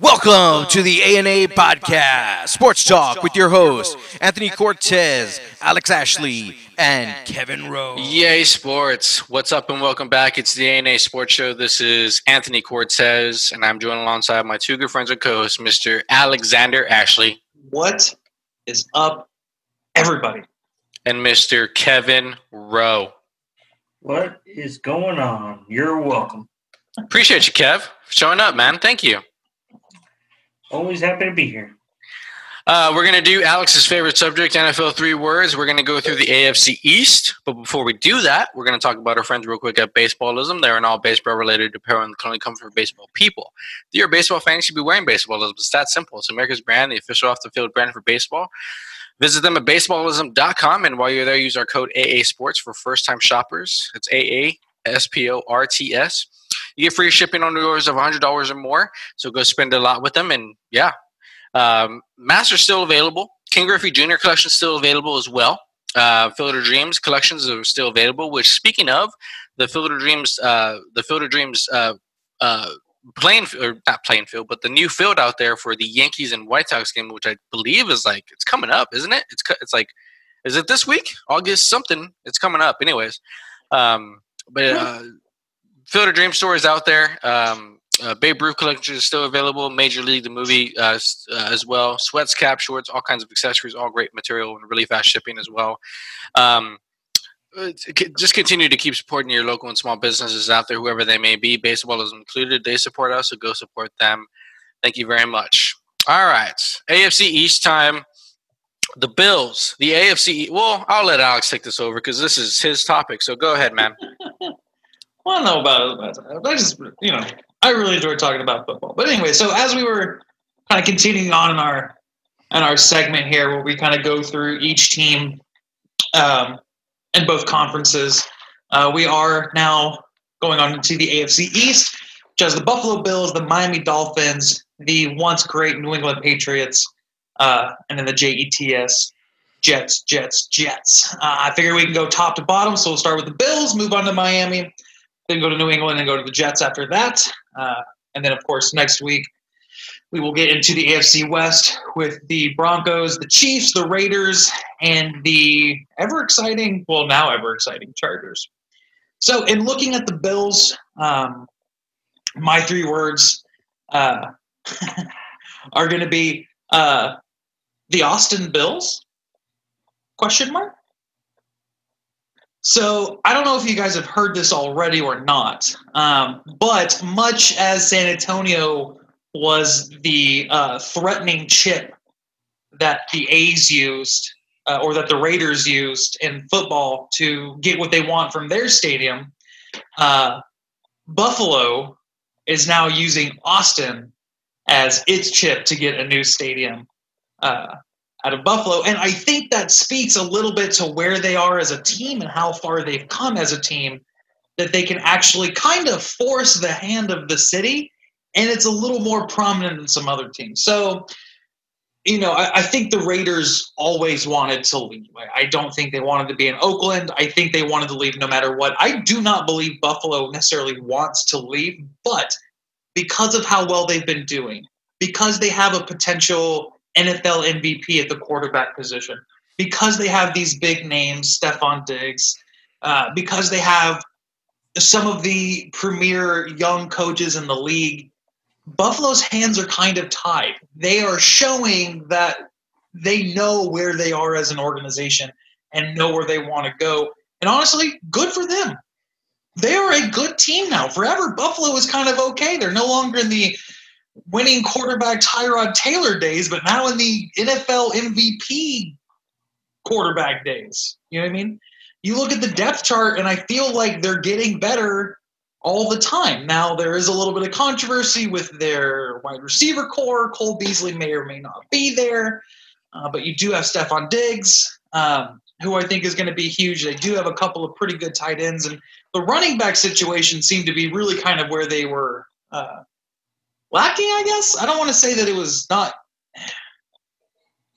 Welcome to the ANA Podcast, Sports Talk with your hosts, Anthony Cortez, Alex Ashley, and Kevin Rowe. Yay, sports. What's up, and welcome back. It's the ANA Sports Show. This is Anthony Cortez, and I'm joined alongside my two good friends and co hosts, Mr. Alexander Ashley. What is up, everybody? And Mr. Kevin Rowe. What is going on? You're welcome. Appreciate you, Kev, for showing up, man. Thank you. Always happy to be here. Uh, we're going to do Alex's favorite subject, NFL three words. We're going to go through the AFC East. But before we do that, we're going to talk about our friends real quick at Baseballism. They're an all baseball related apparel and only come from baseball people. If you're a baseball fan, you should be wearing Baseballism. It's that simple. It's America's brand, the official off the field brand for baseball. Visit them at baseballism.com. And while you're there, use our code AA Sports for first time shoppers. It's AA S P O R T S. You get free shipping on orders of $100 or more. So go spend a lot with them. And yeah, um, Master's still available. Ken Griffey Jr. collection is still available as well. Uh, Field of Dreams collections are still available. Which, speaking of, the Field of Dreams, uh, the Field of Dreams uh, uh, playing or not playing field, but the new field out there for the Yankees and White Sox game, which I believe is like it's coming up, isn't it? It's it's like, is it this week? August something. It's coming up, anyways. Um, but uh, Field of Dream store is out there. Um, uh, Babe Ruth collection is still available. Major League the movie uh, uh, as well. Sweats, cap, shorts, all kinds of accessories, all great material and really fast shipping as well. Um, just continue to keep supporting your local and small businesses out there, whoever they may be. Baseballism included. They support us, so go support them. Thank you very much. All right, AFC East time. The Bills, the AFC. Well, I'll let Alex take this over because this is his topic. So go ahead, man. don't know about it. But I just, you know, I really enjoy talking about football. But anyway, so as we were kind of continuing on in our in our segment here, where we kind of go through each team um, in both conferences, uh, we are now going on into the AFC East, which has the Buffalo Bills, the Miami Dolphins, the once great New England Patriots, uh, and then the JETS Jets, Jets, Jets. Uh, I figure we can go top to bottom, so we'll start with the Bills, move on to Miami, then go to New England, and go to the Jets after that. Uh, and then, of course, next week we will get into the AFC West with the Broncos, the Chiefs, the Raiders, and the ever exciting, well, now ever exciting Chargers. So, in looking at the Bills, um, my three words uh, are going to be uh, the Austin Bills? Question mark. So I don't know if you guys have heard this already or not, um, but much as San Antonio was the uh, threatening chip that the A's used uh, or that the Raiders used in football to get what they want from their stadium, uh, Buffalo is now using Austin as its chip to get a new stadium uh, out of Buffalo. And I think that speaks a little bit to where they are as a team and how far they've come as a team, that they can actually kind of force the hand of the city. And it's a little more prominent than some other teams. So, you know, I, I think the Raiders always wanted to leave. I, I don't think they wanted to be in Oakland. I think they wanted to leave no matter what. I do not believe Buffalo necessarily wants to leave, but because of how well they've been doing, because they have a potential NFL MVP at the quarterback position because they have these big names, Stefon Diggs, uh, because they have some of the premier young coaches in the league. Buffalo's hands are kind of tied. They are showing that they know where they are as an organization and know where they want to go. And honestly, good for them. They are a good team now. Forever, Buffalo is kind of okay. They're no longer in the winning quarterback Tyrod Taylor days, but now in the NFL MVP quarterback days. You know what I mean? You look at the depth chart, and I feel like they're getting better all the time. Now, there is a little bit of controversy with their wide receiver corps. Cole Beasley may or may not be there, uh, but you do have Stefon Diggs, um, who I think is going to be huge. They do have a couple of pretty good tight ends, and the running back situation seemed to be really kind of where they were uh, lacking, I guess. I don't want to say that it was not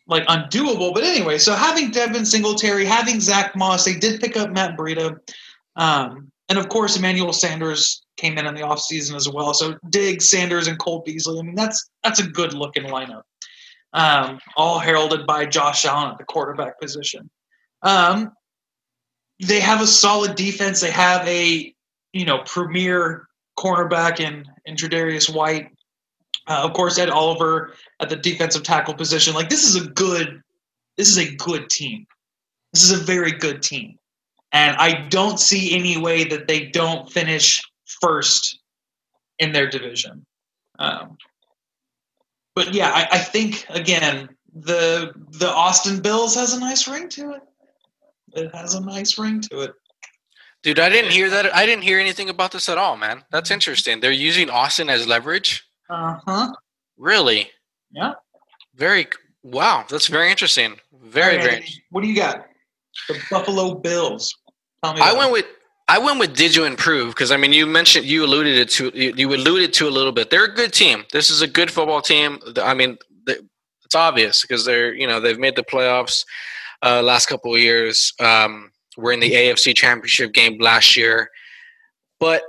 like undoable, but anyway, so having Devin Singletary, having Zach Moss, they did pick up Matt Breida. Um, and of course, Emmanuel Sanders came in in the offseason as well. So Diggs, Sanders, and Cole Beasley. I mean, that's that's a good looking lineup. Um, all heralded by Josh Allen at the quarterback position. Um, they have a solid defense. They have a you know premier cornerback in in Tre'Davious White. Uh, of course, Ed Oliver at the defensive tackle position. Like this is a good, this is a good team. This is a very good team, and I don't see any way that they don't finish first in their division. Um, but yeah, I, I think again the the Austin Bills has a nice ring to it. It has a nice ring to it. Dude, I didn't hear that. I didn't hear anything about this at all, man. That's interesting. They're using Austin as leverage. Uh huh. Really? Yeah. Very. Wow, that's very interesting. Very, right, very. What do you got? The Buffalo Bills. Tell me. I went it. with I went with did you improve because I mean you mentioned you alluded it to you, you alluded to a little bit. They're a good team. This is a good football team. I mean it's obvious because they're you know they've made the playoffs uh, last couple of years. Um, we're in the AFC Championship game last year, but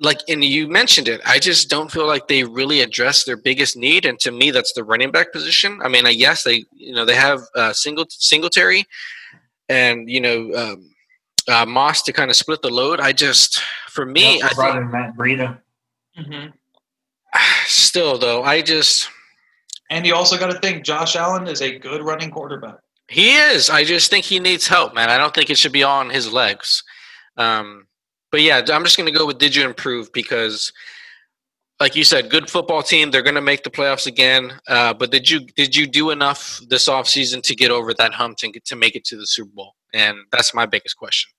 like and you mentioned it, I just don't feel like they really address their biggest need, and to me that's the running back position. I mean, I yes they you know they have uh, single Singletary, and you know. Um, uh, Moss to kind of split the load. I just, for me, They I brought think, in Matt Breida. Mhm. still though, I just And you also got to think Josh Allen is a good running quarterback. he is. I just think he needs help, man. I don't think it should be on his legs. Um, but yeah, I'm just going to go with did you improve because, like you said, good football team. They're going to make the playoffs again. Uh, but did you did you do enough this offseason to get over that hump get to make it to the Super Bowl? And that's my biggest question.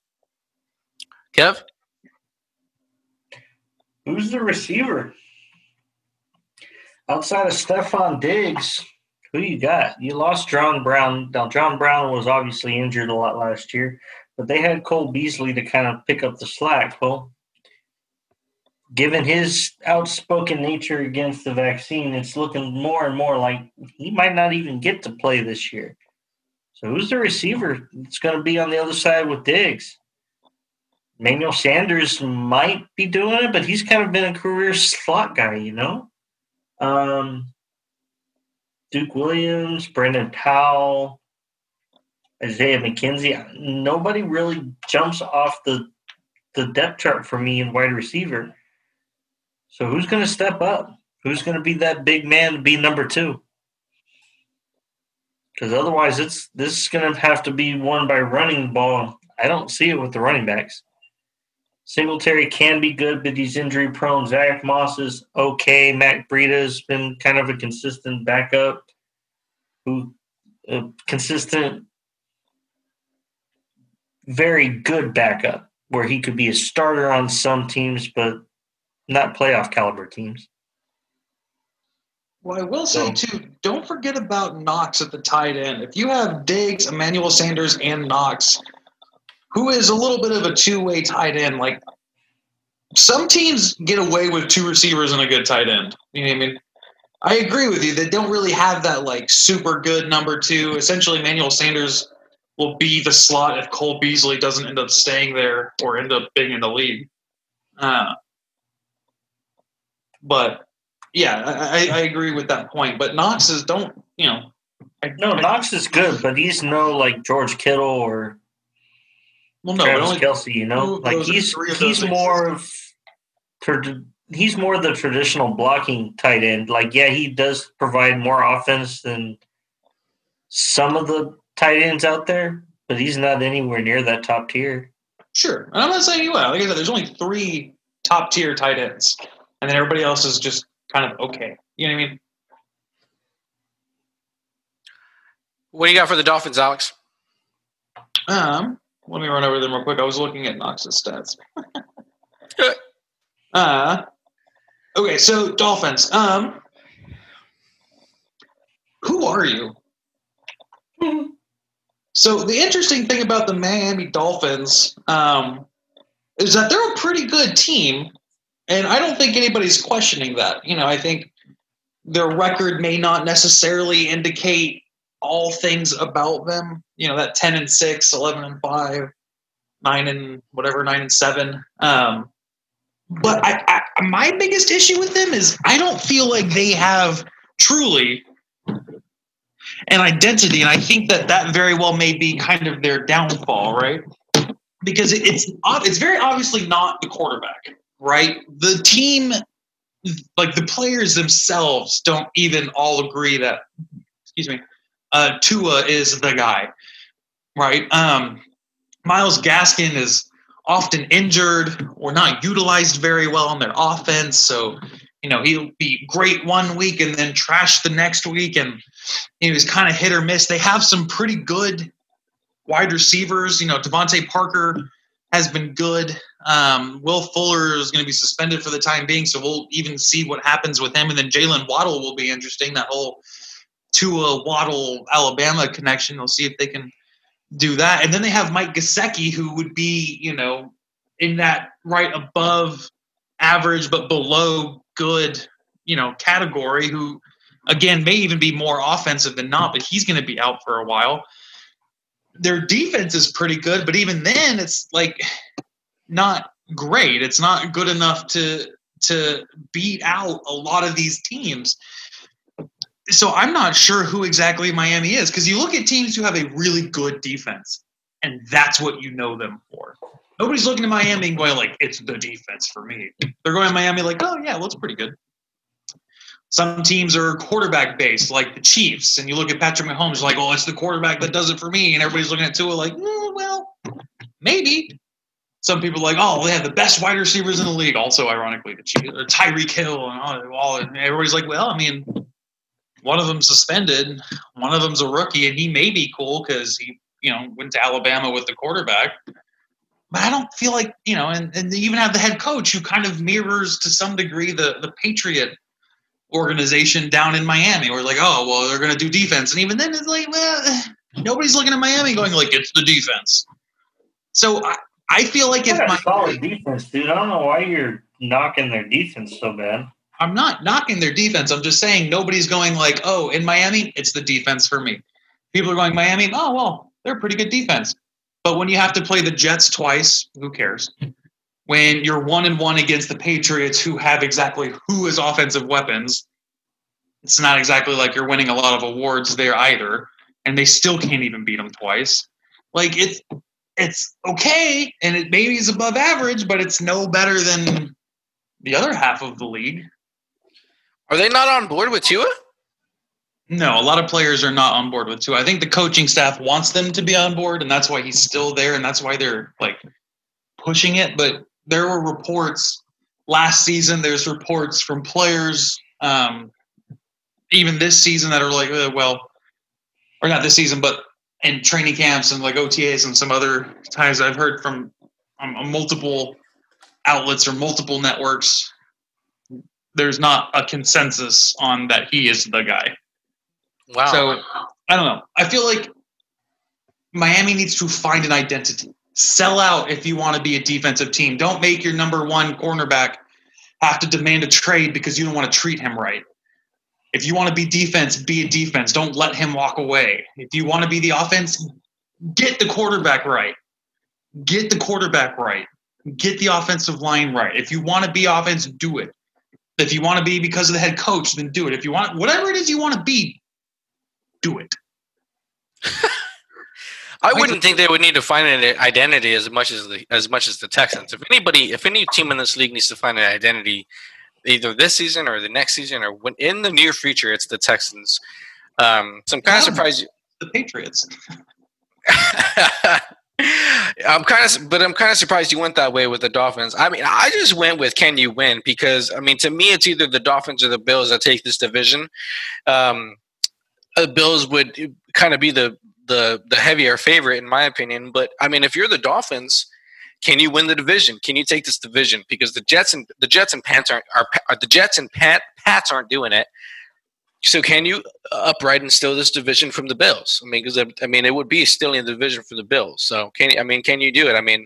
Kev, Who's the receiver? Outside of Stefon Diggs, who you got? You lost John Brown. Now, John Brown was obviously injured a lot last year, but they had Cole Beasley to kind of pick up the slack. Well, given his outspoken nature against the vaccine, it's looking more and more like he might not even get to play this year. So, who's the receiver? that's going to be on the other side with Diggs. Manuel Sanders might be doing it, but he's kind of been a career slot guy, you know. Um, Duke Williams, Brandon Powell, Isaiah McKenzie. Nobody really jumps off the the depth chart for me in wide receiver. So who's going to step up? Who's going to be that big man to be number two? Because otherwise, it's this is going to have to be won by running the ball. I don't see it with the running backs. Singletary can be good, but he's injury prone. Zach Moss is okay. Matt Breida's been kind of a consistent backup, who a consistent, very good backup, where he could be a starter on some teams, but not playoff caliber teams. Well, I will say too, don't forget about Knox at the tight end. If you have Diggs, Emmanuel Sanders, and Knox, who is a little bit of a two-way tight end, like some teams get away with two receivers and a good tight end. You know what I mean? I agree with you. They don't really have that like super good number two. Essentially, Emmanuel Sanders will be the slot if Cole Beasley doesn't end up staying there or end up being in the league. Uh, but yeah, I, I agree with that point. But Knox is don't you know? I, No, I- Knox is good, but he's no like George Kittle or well, no, Travis only Kelce. You know, like he's he's more of he's more the traditional blocking tight end. Like, yeah, he does provide more offense than some of the tight ends out there, but he's not anywhere near that top tier. Sure. And I'm not saying you are. Like I said, there's only three top tier tight ends, and then everybody else is just kind of okay. You know what I mean? what do you got for the Dolphins, Alex? Um, let me run over them real quick. I was looking at Knox's stats. uh, okay, so Dolphins. Um, who are you? So the interesting thing about the Miami Dolphins um, is that they're a pretty good team, and I don't think anybody's questioning that. You know, I think their record may not necessarily indicate all things about them. You know, that 10 and 6, 11 and 5. nine and whatever, nine and seven. Um, but I, I, my biggest issue with them is I don't feel like they have truly an identity, and I think that that very well may be kind of their downfall, right? Because it's it's very obviously not the quarterback, right? The team, like the players themselves, don't even all agree that, excuse me, uh, Tua is the guy, right? Um, Myles Gaskin is often injured or not utilized very well in their offense, so you know he'll be great one week and then trash the next week, and he was kind of hit or miss. They have some pretty good wide receivers. You know, DeVante Parker has been good. Um, Will Fuller is going to be suspended for the time being, so we'll even see what happens with him. And then Jaylen Waddle will be interesting. That whole Tua Waddle Alabama connection. We'll see if they can do that. And then they have Mike Gesicki, who would be, you know, in that right above average but below good, you know, category. Who, again, may even be more offensive than not, but he's going to be out for a while. Their defense is pretty good, but even then, it's like not great. It's not good enough to to beat out a lot of these teams so I'm not sure who exactly Miami is because you look at teams who have a really good defense, and that's what you know them for. Nobody's looking at Miami and going like, "It's the defense for me." They're going to Miami like, "Oh yeah, well it's pretty good." Some teams are quarterback based, like the Chiefs, and you look at Patrick Mahomes, like, "Oh, it's the quarterback that does it for me," and everybody's looking at Tua like, mm, "Well, maybe." Some people are like, "Oh, they have the best wide receivers in the league." Also, ironically, the Chiefs, Tyreek Hill, and all, and everybody's like, "Well, I mean." one of them suspended, one of them's a rookie, and he may be cool because he, you know, went to Alabama with the quarterback. But I don't feel like, you know, and, and they even have the head coach who kind of mirrors to some degree the the Patriot organization down in Miami, We're like, oh well, they're gonna do defense. And even then it's like, well, nobody's looking at Miami going like it's the defense. So I, I feel like if my solid defense, dude. I don't know why you're knocking their defense so bad. I'm not knocking their defense. I'm just saying nobody's going like, oh, in Miami, it's the defense for me. People are going Miami. Oh well, they're a pretty good defense. But when you have to play the Jets twice, who cares? When you're one and one against the Patriots, who have exactly who is offensive weapons, it's not exactly like you're winning a lot of awards there either. And they still can't even beat them twice. Like it's it's okay, and it maybe is above average, but it's no better than the other half of the league. Are they not on board with Tua? No, a lot of players are not on board with Tua. I think the coaching staff wants them to be on board, and that's why he's still there, and that's why they're like pushing it. But there were reports last season. There's reports from players, um, even this season, that are like, uh, well, or not this season, but in training camps and like OTAs and some other times I've heard from um, multiple outlets or multiple networks there's not a consensus on that he is the guy. Wow. So I don't know. I feel like Miami needs to find an identity. Sell out if you want to be a defensive team. Don't make your number one cornerback have to demand a trade because you don't want to treat him right. If you want to be defense, be a defense. Don't let him walk away. If you want to be the offense, get the quarterback right. Get the quarterback right. Get the offensive line right. If you want to be offense, do it. If you want to be because of the head coach, then do it. If you want whatever it is you want to be, do it. I wouldn't think they would need to find an identity as much as the as much as the Texans. If anybody, if any team in this league needs to find an identity, either this season or the next season or when in the near future, it's the Texans. Um, so I'm kind of surprised. The Patriots. I'm kind of, but I'm kind of surprised you went that way with the Dolphins. I mean, I just went with can you win because I mean, to me, it's either the Dolphins or the Bills that take this division. Um, the Bills would kind of be the the the heavier favorite in my opinion. But I mean, if you're the Dolphins, can you win the division? Can you take this division? Because the Jets and the Jets and Pants aren't are, are the Jets and Pat, Pats aren't doing it. So can you upright and steal this division from the Bills? I mean, because I mean, it would be stealing the division from the Bills. So can I mean, can you do it? I mean,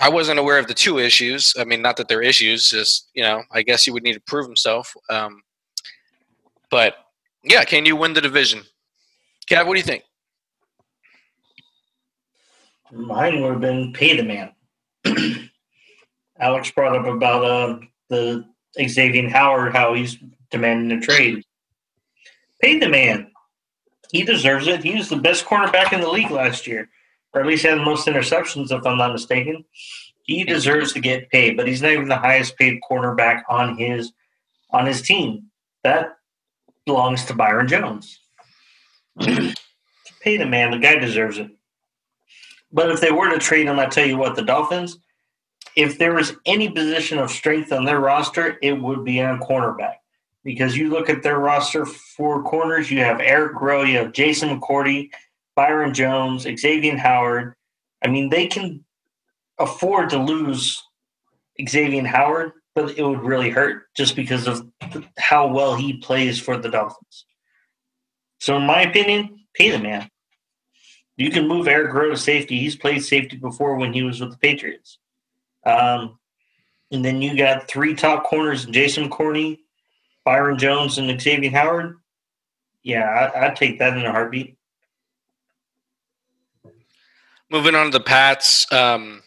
I wasn't aware of the Tua issues. I mean, not that they're issues. Just you know, I guess he would need to prove himself. Um, but yeah, can you win the division? Kev, what do you think? Mine would have been pay the man. Alex brought up about uh, the Xavien Howard, how he's demanding a trade. Pay the man. He deserves it. He was the best cornerback in the league last year, or at least had the most interceptions, if I'm not mistaken. He deserves to get paid, but he's not even the highest paid cornerback on his on his team. That belongs to Byron Jones. Pay the man. The guy deserves it. But if they were to trade him, I tell you what, the Dolphins, if there was any position of strength on their roster, it would be on cornerback. Because you look at their roster for corners, you have Eric Rowe, you have Jason McCourty, Byron Jones, Xavien Howard. I mean, they can afford to lose Xavien Howard, but it would really hurt just because of how well he plays for the Dolphins. So, in my opinion, pay the man. You can move Eric Rowe to safety. He's played safety before when he was with the Patriots. Um, and then you got three top corners: Jason Corney, Byron Jones, and Xavien Howard. Yeah, I, I'd take that in a heartbeat. Moving on to the Pats. Um,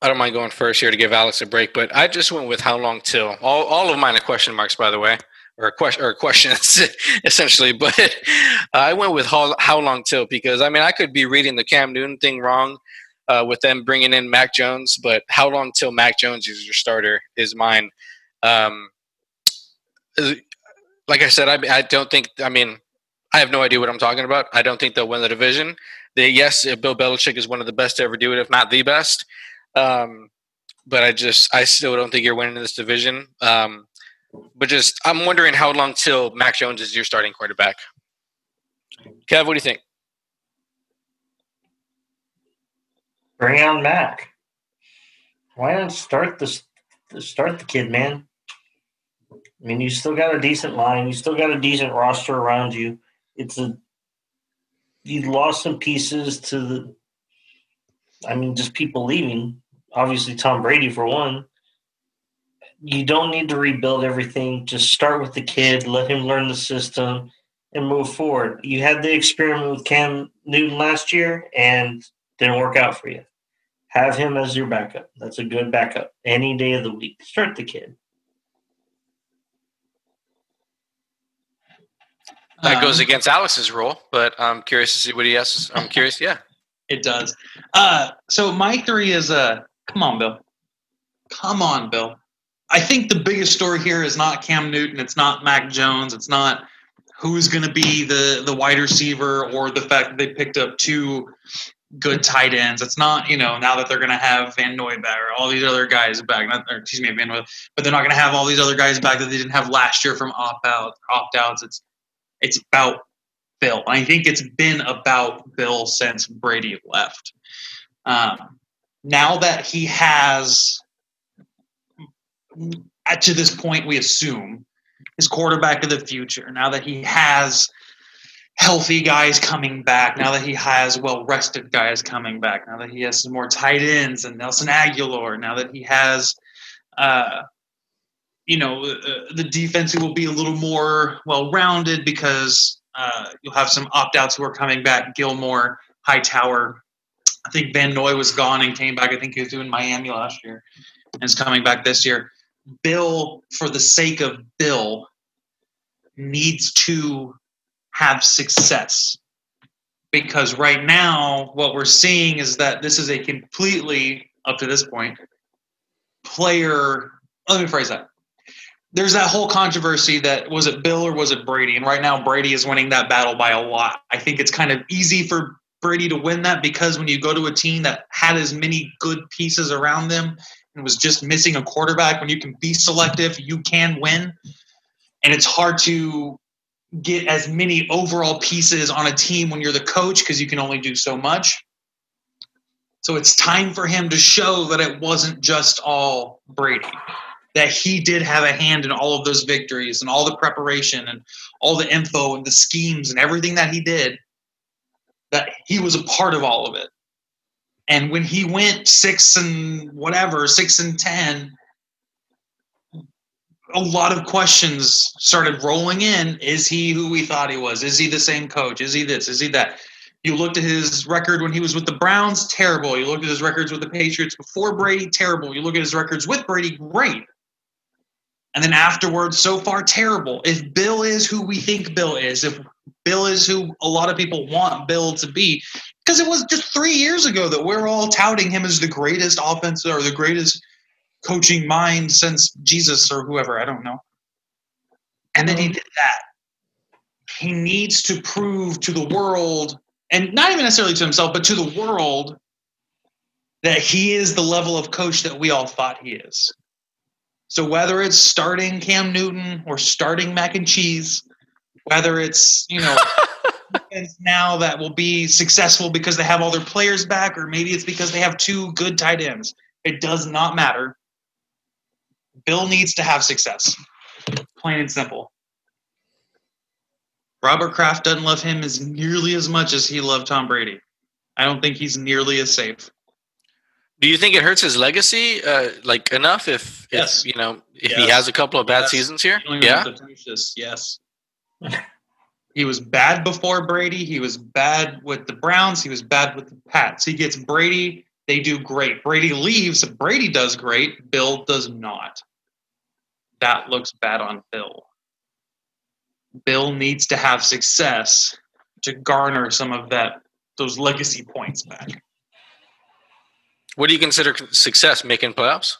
I don't mind going first here to give Alex a break, but I just went with how long till. All, all of mine are question marks, by the way, or question or questions essentially. But I went with how, how long till because I mean I could be reading the Cam Newton thing wrong uh, with them bringing in Mac Jones, but how long till Mac Jones is your starter is mine. Um, like I said, I, I don't think. I mean, I have no idea what I'm talking about. I don't think they'll win the division. They, yes, Bill Belichick is one of the best to ever do it, if not the best. Um, but I just, I still don't think you're winning this division. Um, but just, I'm wondering how long till Mac Jones is your starting quarterback. Kev, what do you think? Bring on Mac. Why not start the start the kid, man? I mean, you still got a decent line. You still got a decent roster around you. It's a you lost some pieces to the. I mean, just people leaving. Obviously, Tom Brady for one. You don't need to rebuild everything. Just start with the kid, let him learn the system, and move forward. You had the experiment with Cam Newton last year, and didn't work out for you. Have him as your backup. That's a good backup any day of the week. Start the kid. That goes against Alex's rule, but I'm curious to see what he has. I'm curious. Yeah. It does. Uh, so my three is uh, come on, Bill. Come on, Bill. I think the biggest story here is not Cam Newton. It's not Mac Jones. It's not who's going to be the the wide receiver or the fact that they picked up two good tight ends. It's not you know now that they're going to have Van Noy back or all these other guys back. Not, or excuse me, Van Noy, but they're not going to have all these other guys back that they didn't have last year from opt out opt outs. It's it's about Bill. I think it's been about Bill since Brady left. Um, now that he has, at to this point, we assume his quarterback of the future. Now that he has healthy guys coming back. Now that he has well rested guys coming back. Now that he has some more tight ends and Nelson Agholor. Now that he has. Uh, you know, uh, the defense will be a little more well rounded because uh, you'll have some opt outs who are coming back. Gilmore, Hightower. I think Van Noy was gone and came back. I think he was doing Miami last year and is coming back this year. Bill, for the sake of Bill, needs to have success because right now what we're seeing is that this is a completely up to this point player let me phrase that there's that whole controversy that was it Bill or was it Brady? And right now Brady is winning that battle by a lot. I think it's kind of easy for Brady to win that because when you go to a team that had as many good pieces around them and was just missing a quarterback, when you can be selective, you can win. And it's hard to get as many overall pieces on a team when you're the coach because you can only do so much. So it's time for him to show that it wasn't just all Brady that he did have a hand in all of those victories and all the preparation and all the info and the schemes and everything that he did that he was a part of all of it and when he went six and whatever six and ten a lot of questions started rolling in is he who we thought he was is he the same coach is he this is he that You looked at his record when he was with the Browns, terrible. You looked at his records with the Patriots before Brady, terrible. You look at his records with Brady, great. And then afterwards, so far, terrible. If Bill is who we think Bill is, if Bill is who a lot of people want Bill to be, because it was just three years ago that we're all touting him as the greatest offense or the greatest coaching mind since Jesus or whoever, I don't know. And then he um, did that. He needs to prove to the world and not even necessarily to himself, but to the world that he is the level of coach that we all thought he is. So whether it's starting Cam Newton or starting mac and cheese, whether it's, you know, now that will be successful because they have all their players back, or maybe it's because they have two good tight ends. It does not matter. Bill needs to have success. Plain and simple. Robert Kraft doesn't love him as nearly as much as he loved Tom Brady. I don't think he's nearly as safe. Do you think it hurts his legacy, uh, like enough? If, Yes. if you know, if Yes. he has a couple of bad Yes. seasons here, You don't even yeah. have to finish this. Yes. he was bad before Brady. He was bad with the Browns. He was bad with the Pats. He gets Brady. They do great. Brady leaves. Brady does great. Bill does not. That looks bad on Bill. Bill needs to have success to garner some of that those legacy points back. What do you consider success? Making playoffs?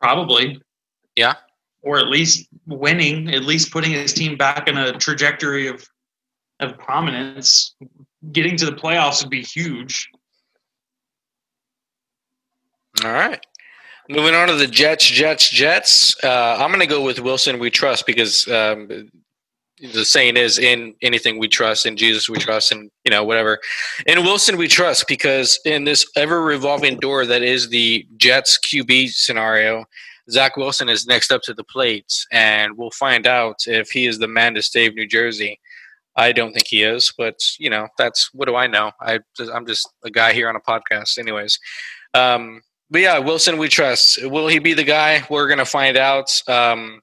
Probably. Yeah. Or at least winning, at least putting his team back in a trajectory of of prominence. Getting to the playoffs would be huge. All right. Moving on to the Jets, Jets, Jets. Uh, I'm going to go with Wilson. We trust because um, the saying is, "In anything we trust, in Jesus we trust, and you know whatever." In Wilson we trust because in this ever revolving door that is the Jets QB scenario, Zach Wilson is next up to the plate, and we'll find out if he is the man to save New Jersey. I don't think he is, but you know that's what do I know? I I'm just a guy here on a podcast, anyways. Um, but yeah, Wilson, we trust. Will he be the guy? We're gonna find out. Um,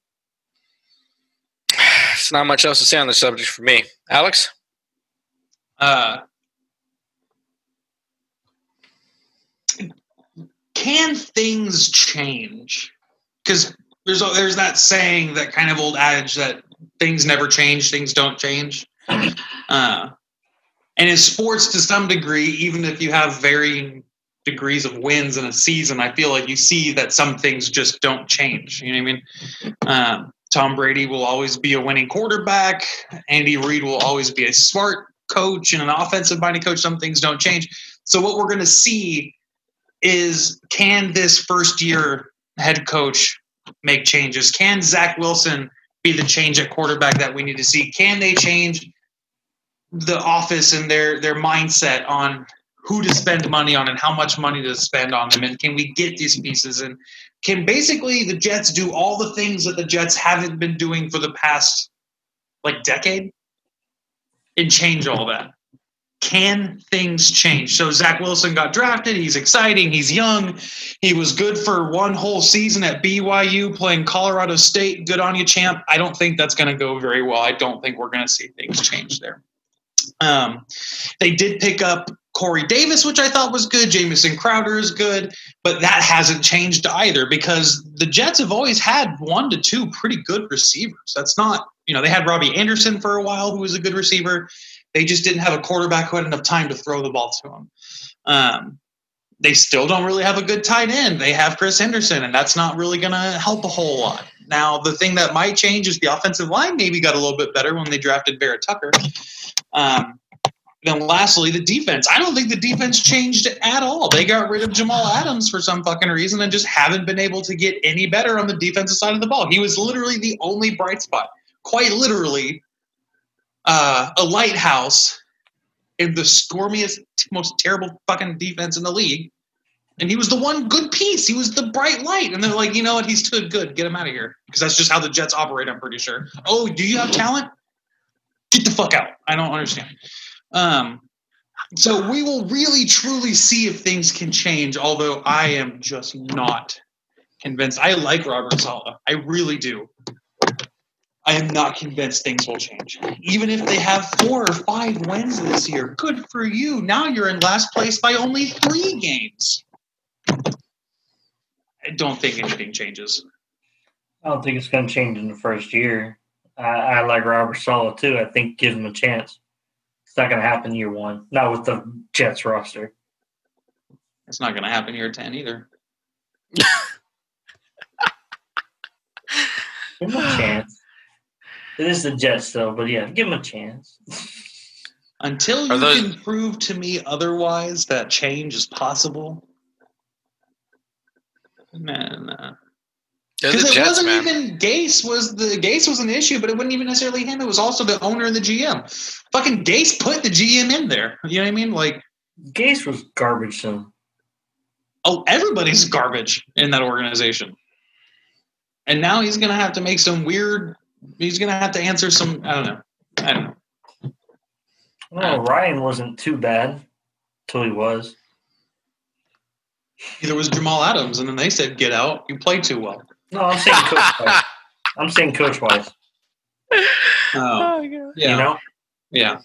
it's not much else to say on the subject for me. Alex, Uh, can things change? Because there's there's that saying, that kind of old adage that things never change, things don't change. Uh, and in sports, to some degree, even if you have varying degrees of wins in a season, I feel like you see that some things just don't change. You know what I mean? Um, Tom Brady will always be a winning quarterback. Andy Reid will always be a smart coach and an offensive minded coach. Some things don't change. So what we're going to see is can this first year head coach make changes? Can Zach Wilson be the change at quarterback that we need to see? Can they change the office and their their mindset on who to spend money on and how much money to spend on them? And can we get these pieces? And can basically the Jets do all the things that the Jets haven't been doing for the past like decade and change all that? Can things change? So Zach Wilson got drafted. He's exciting. He's young. He was good for one whole season at BYU playing Colorado State. Good on you, champ. I don't think that's going to go very well. I don't think we're going to see things change there. Um, they did pick up Corey Davis, which I thought was good. Jamison Crowder is good, but that hasn't changed either because the Jets have always had one to two pretty good receivers. That's not, you know, they had Robbie Anderson for a while, who was a good receiver. They just didn't have a quarterback who had enough time to throw the ball to him. Um, they still don't really have a good tight end. They have Chris Henderson, and that's not really going to help a whole lot. Now, the thing that might change is the offensive line maybe got a little bit better when they drafted Barrett Tucker. Um, then lastly, the defense. I don't think the defense changed at all. They got rid of Jamal Adams for some fucking reason and just haven't been able to get any better on the defensive side of the ball. He was literally the only bright spot. Quite literally, uh, a lighthouse in the stormiest, most terrible fucking defense in the league. And he was the one good piece. He was the bright light. And they're like, you know what? He's too good. Get him out of here. Because that's just how the Jets operate, I'm pretty sure. Oh, do you have talent? Get the fuck out. I don't understand. Um, so we will really truly see if things can change, although I am just not convinced. I like Robert Saleh. I really do. I am not convinced things will change. Even if they have four or five wins this year, good for you. Now you're in last place by only three games. I don't think anything changes. I don't think it's going to change in the first year. I, I like Robert Saleh too. I think give him a chance. It's not going to happen year one. Not with the Jets roster. It's not going to happen year 10 either. Give him a chance. It is the Jets though, but yeah, give him a chance. Until Are you those- can prove to me otherwise that change is possible. Man, uh, because it Jets, wasn't man. even Gase was the Gase was an issue, but it wasn't even necessarily him. It was also the owner and the GM. Fucking Gase put the GM in there. You know what I mean? Like, Gase was garbage though. oh, everybody's garbage in that organization. And now he's gonna have to make some weird. He's gonna have to answer some. I don't know. I don't know. Well, Ryan wasn't too bad till he was. Either was Jamal Adams, and then they said, "Get out. You play too well." No, I'm saying coach wise. I'm saying coach wise. Oh, oh, God. yeah, You know? yeah.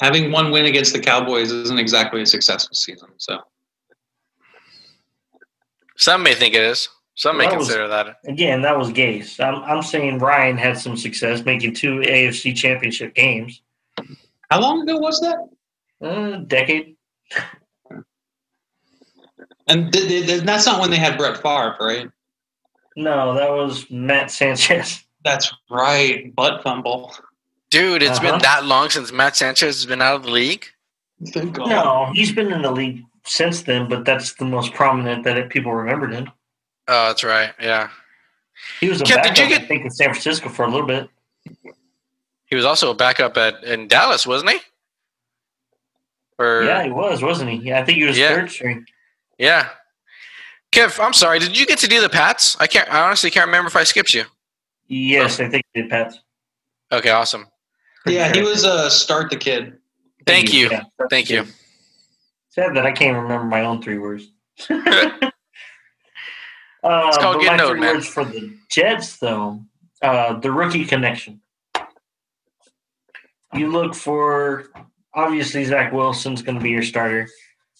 Having one win against the Cowboys isn't exactly a successful season. So Some may think it is. Some may That was- consider that. Again, that was Gase. I'm I'm saying Ryan had some success making two AFC championship games. how long ago was that? Uh, decade. And th- th- th- that's not when they had Brett Favre, right? No, that was Matt Sanchez. That's right. Butt fumble. Dude, it's Uh-huh. been that long since Matt Sanchez has been out of the league. No, he's been in the league since then, but that's the most prominent that people remembered him. Oh, that's right. Yeah. He was a Kev, did you get- I think, in San Francisco for a little bit. He was also a backup at in Dallas, wasn't he? Or Yeah, he was, wasn't he? Yeah, I think he was Yeah. third string. yeah. Kev, I'm sorry. Did you get to do the Pats? I can't. I honestly can't remember if I skipped you. Yes, I think he did, Pat. Okay, awesome. Yeah, he was uh, start the kid. Thank you. Yeah. Thank you. Sad that I can't remember my own three words. uh, It's called getting old, man. words for the Jets, though, uh, the rookie connection. You look for obviously Zach Wilson's going to be your starter,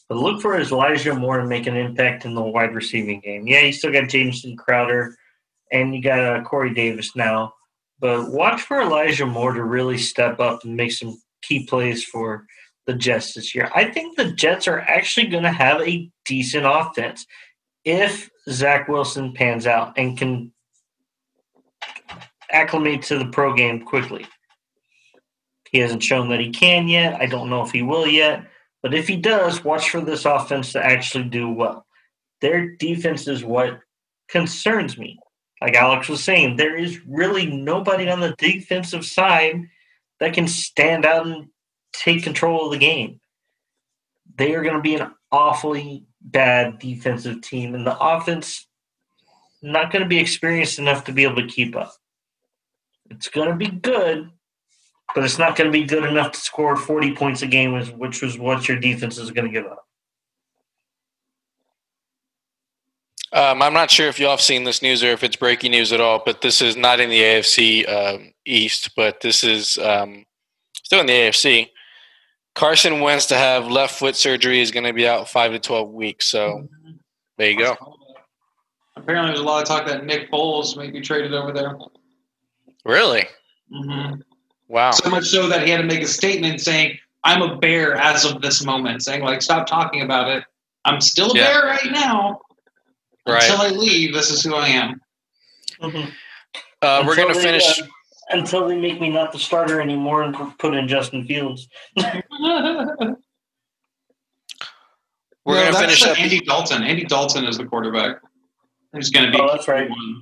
but look for Elijah Moore to make an impact in the wide receiving game. Yeah, you still got Jamison Crowder, and you got uh, Corey Davis now, but watch for Elijah Moore to really step up and make some key plays for the Jets this year. I think the Jets are actually going to have a decent offense if Zach Wilson pans out and can acclimate to the pro game quickly. He hasn't shown that he can yet. I don't know if he will yet. But if he does, watch for this offense to actually do well. Their defense is what concerns me. Like Alex was saying, there is really nobody on the defensive side that can stand out and take control of the game. They are going to be an awfully bad defensive team, and the offense not going to be experienced enough to be able to keep up. It's going to be good, but it's not going to be good enough to score 40 points a game, which- was what your defense is going to give up. Um, I'm not sure if y'all have seen this news or if it's breaking news at all, but this is not in the AFC um, East, but this is um, still in the AFC. Carson Wentz to have left foot surgery is going to be out five to twelve weeks. So there you go. Apparently, there's a lot of talk that Nick Foles may be traded over there. Really? Mm-hmm. Wow. So much so that he had to make a statement saying, "I'm a bear as of this moment," saying like, "Stop talking about it. I'm still a Yeah. bear right now. Until I leave, this is who I am." Uh, we're going to they, finish. uh, until they make me not the starter anymore and put in Justin Fields. We're No, going to finish up. Andy Dalton. Andy Dalton is the quarterback. He's going to be? Oh, that's right. QB1.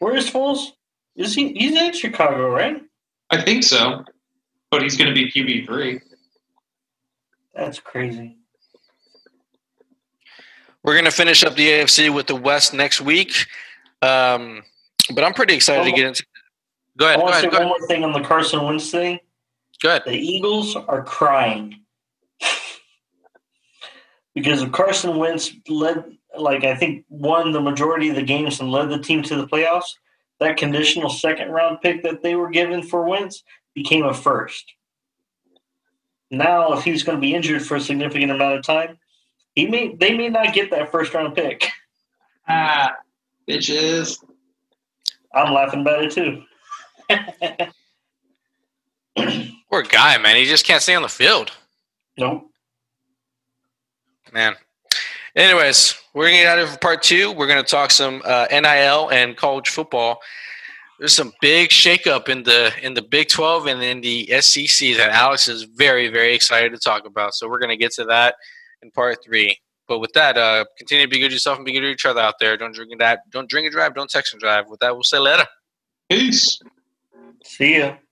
Where is Foles? Is he? He's in Chicago, right? I think so, but he's going to be QB three. That's crazy. We're going to finish up the AFC with the West next week. Um, but I'm pretty excited to get into. Go I ahead. Go want to say ahead. Go one ahead. more thing on the Carson Wentz thing. Go ahead. The Eagles are crying because if Carson Wentz led, like I think, won the majority of the games and led the team to the playoffs, that conditional second round pick that they were given for Wentz became a first. Now, if he's going to be injured for a significant amount of time, he may they may not get that first round pick. Ah, bitches. I'm laughing about it too. Poor guy, man. He just can't stay on the field. No. Man. Anyways, we're gonna get out of here for part two. We're gonna talk some uh, NIL and college football. There's some big shakeup in the in the Big 12 and in the SEC that Alex is very very excited to talk about. So we're gonna get to that in part three. But with that, uh, continue to be good to yourself and be good to each other out there. Don't drink and drive. Don't drink and drive. Don't text and drive. With that, we'll say later. Peace. See ya.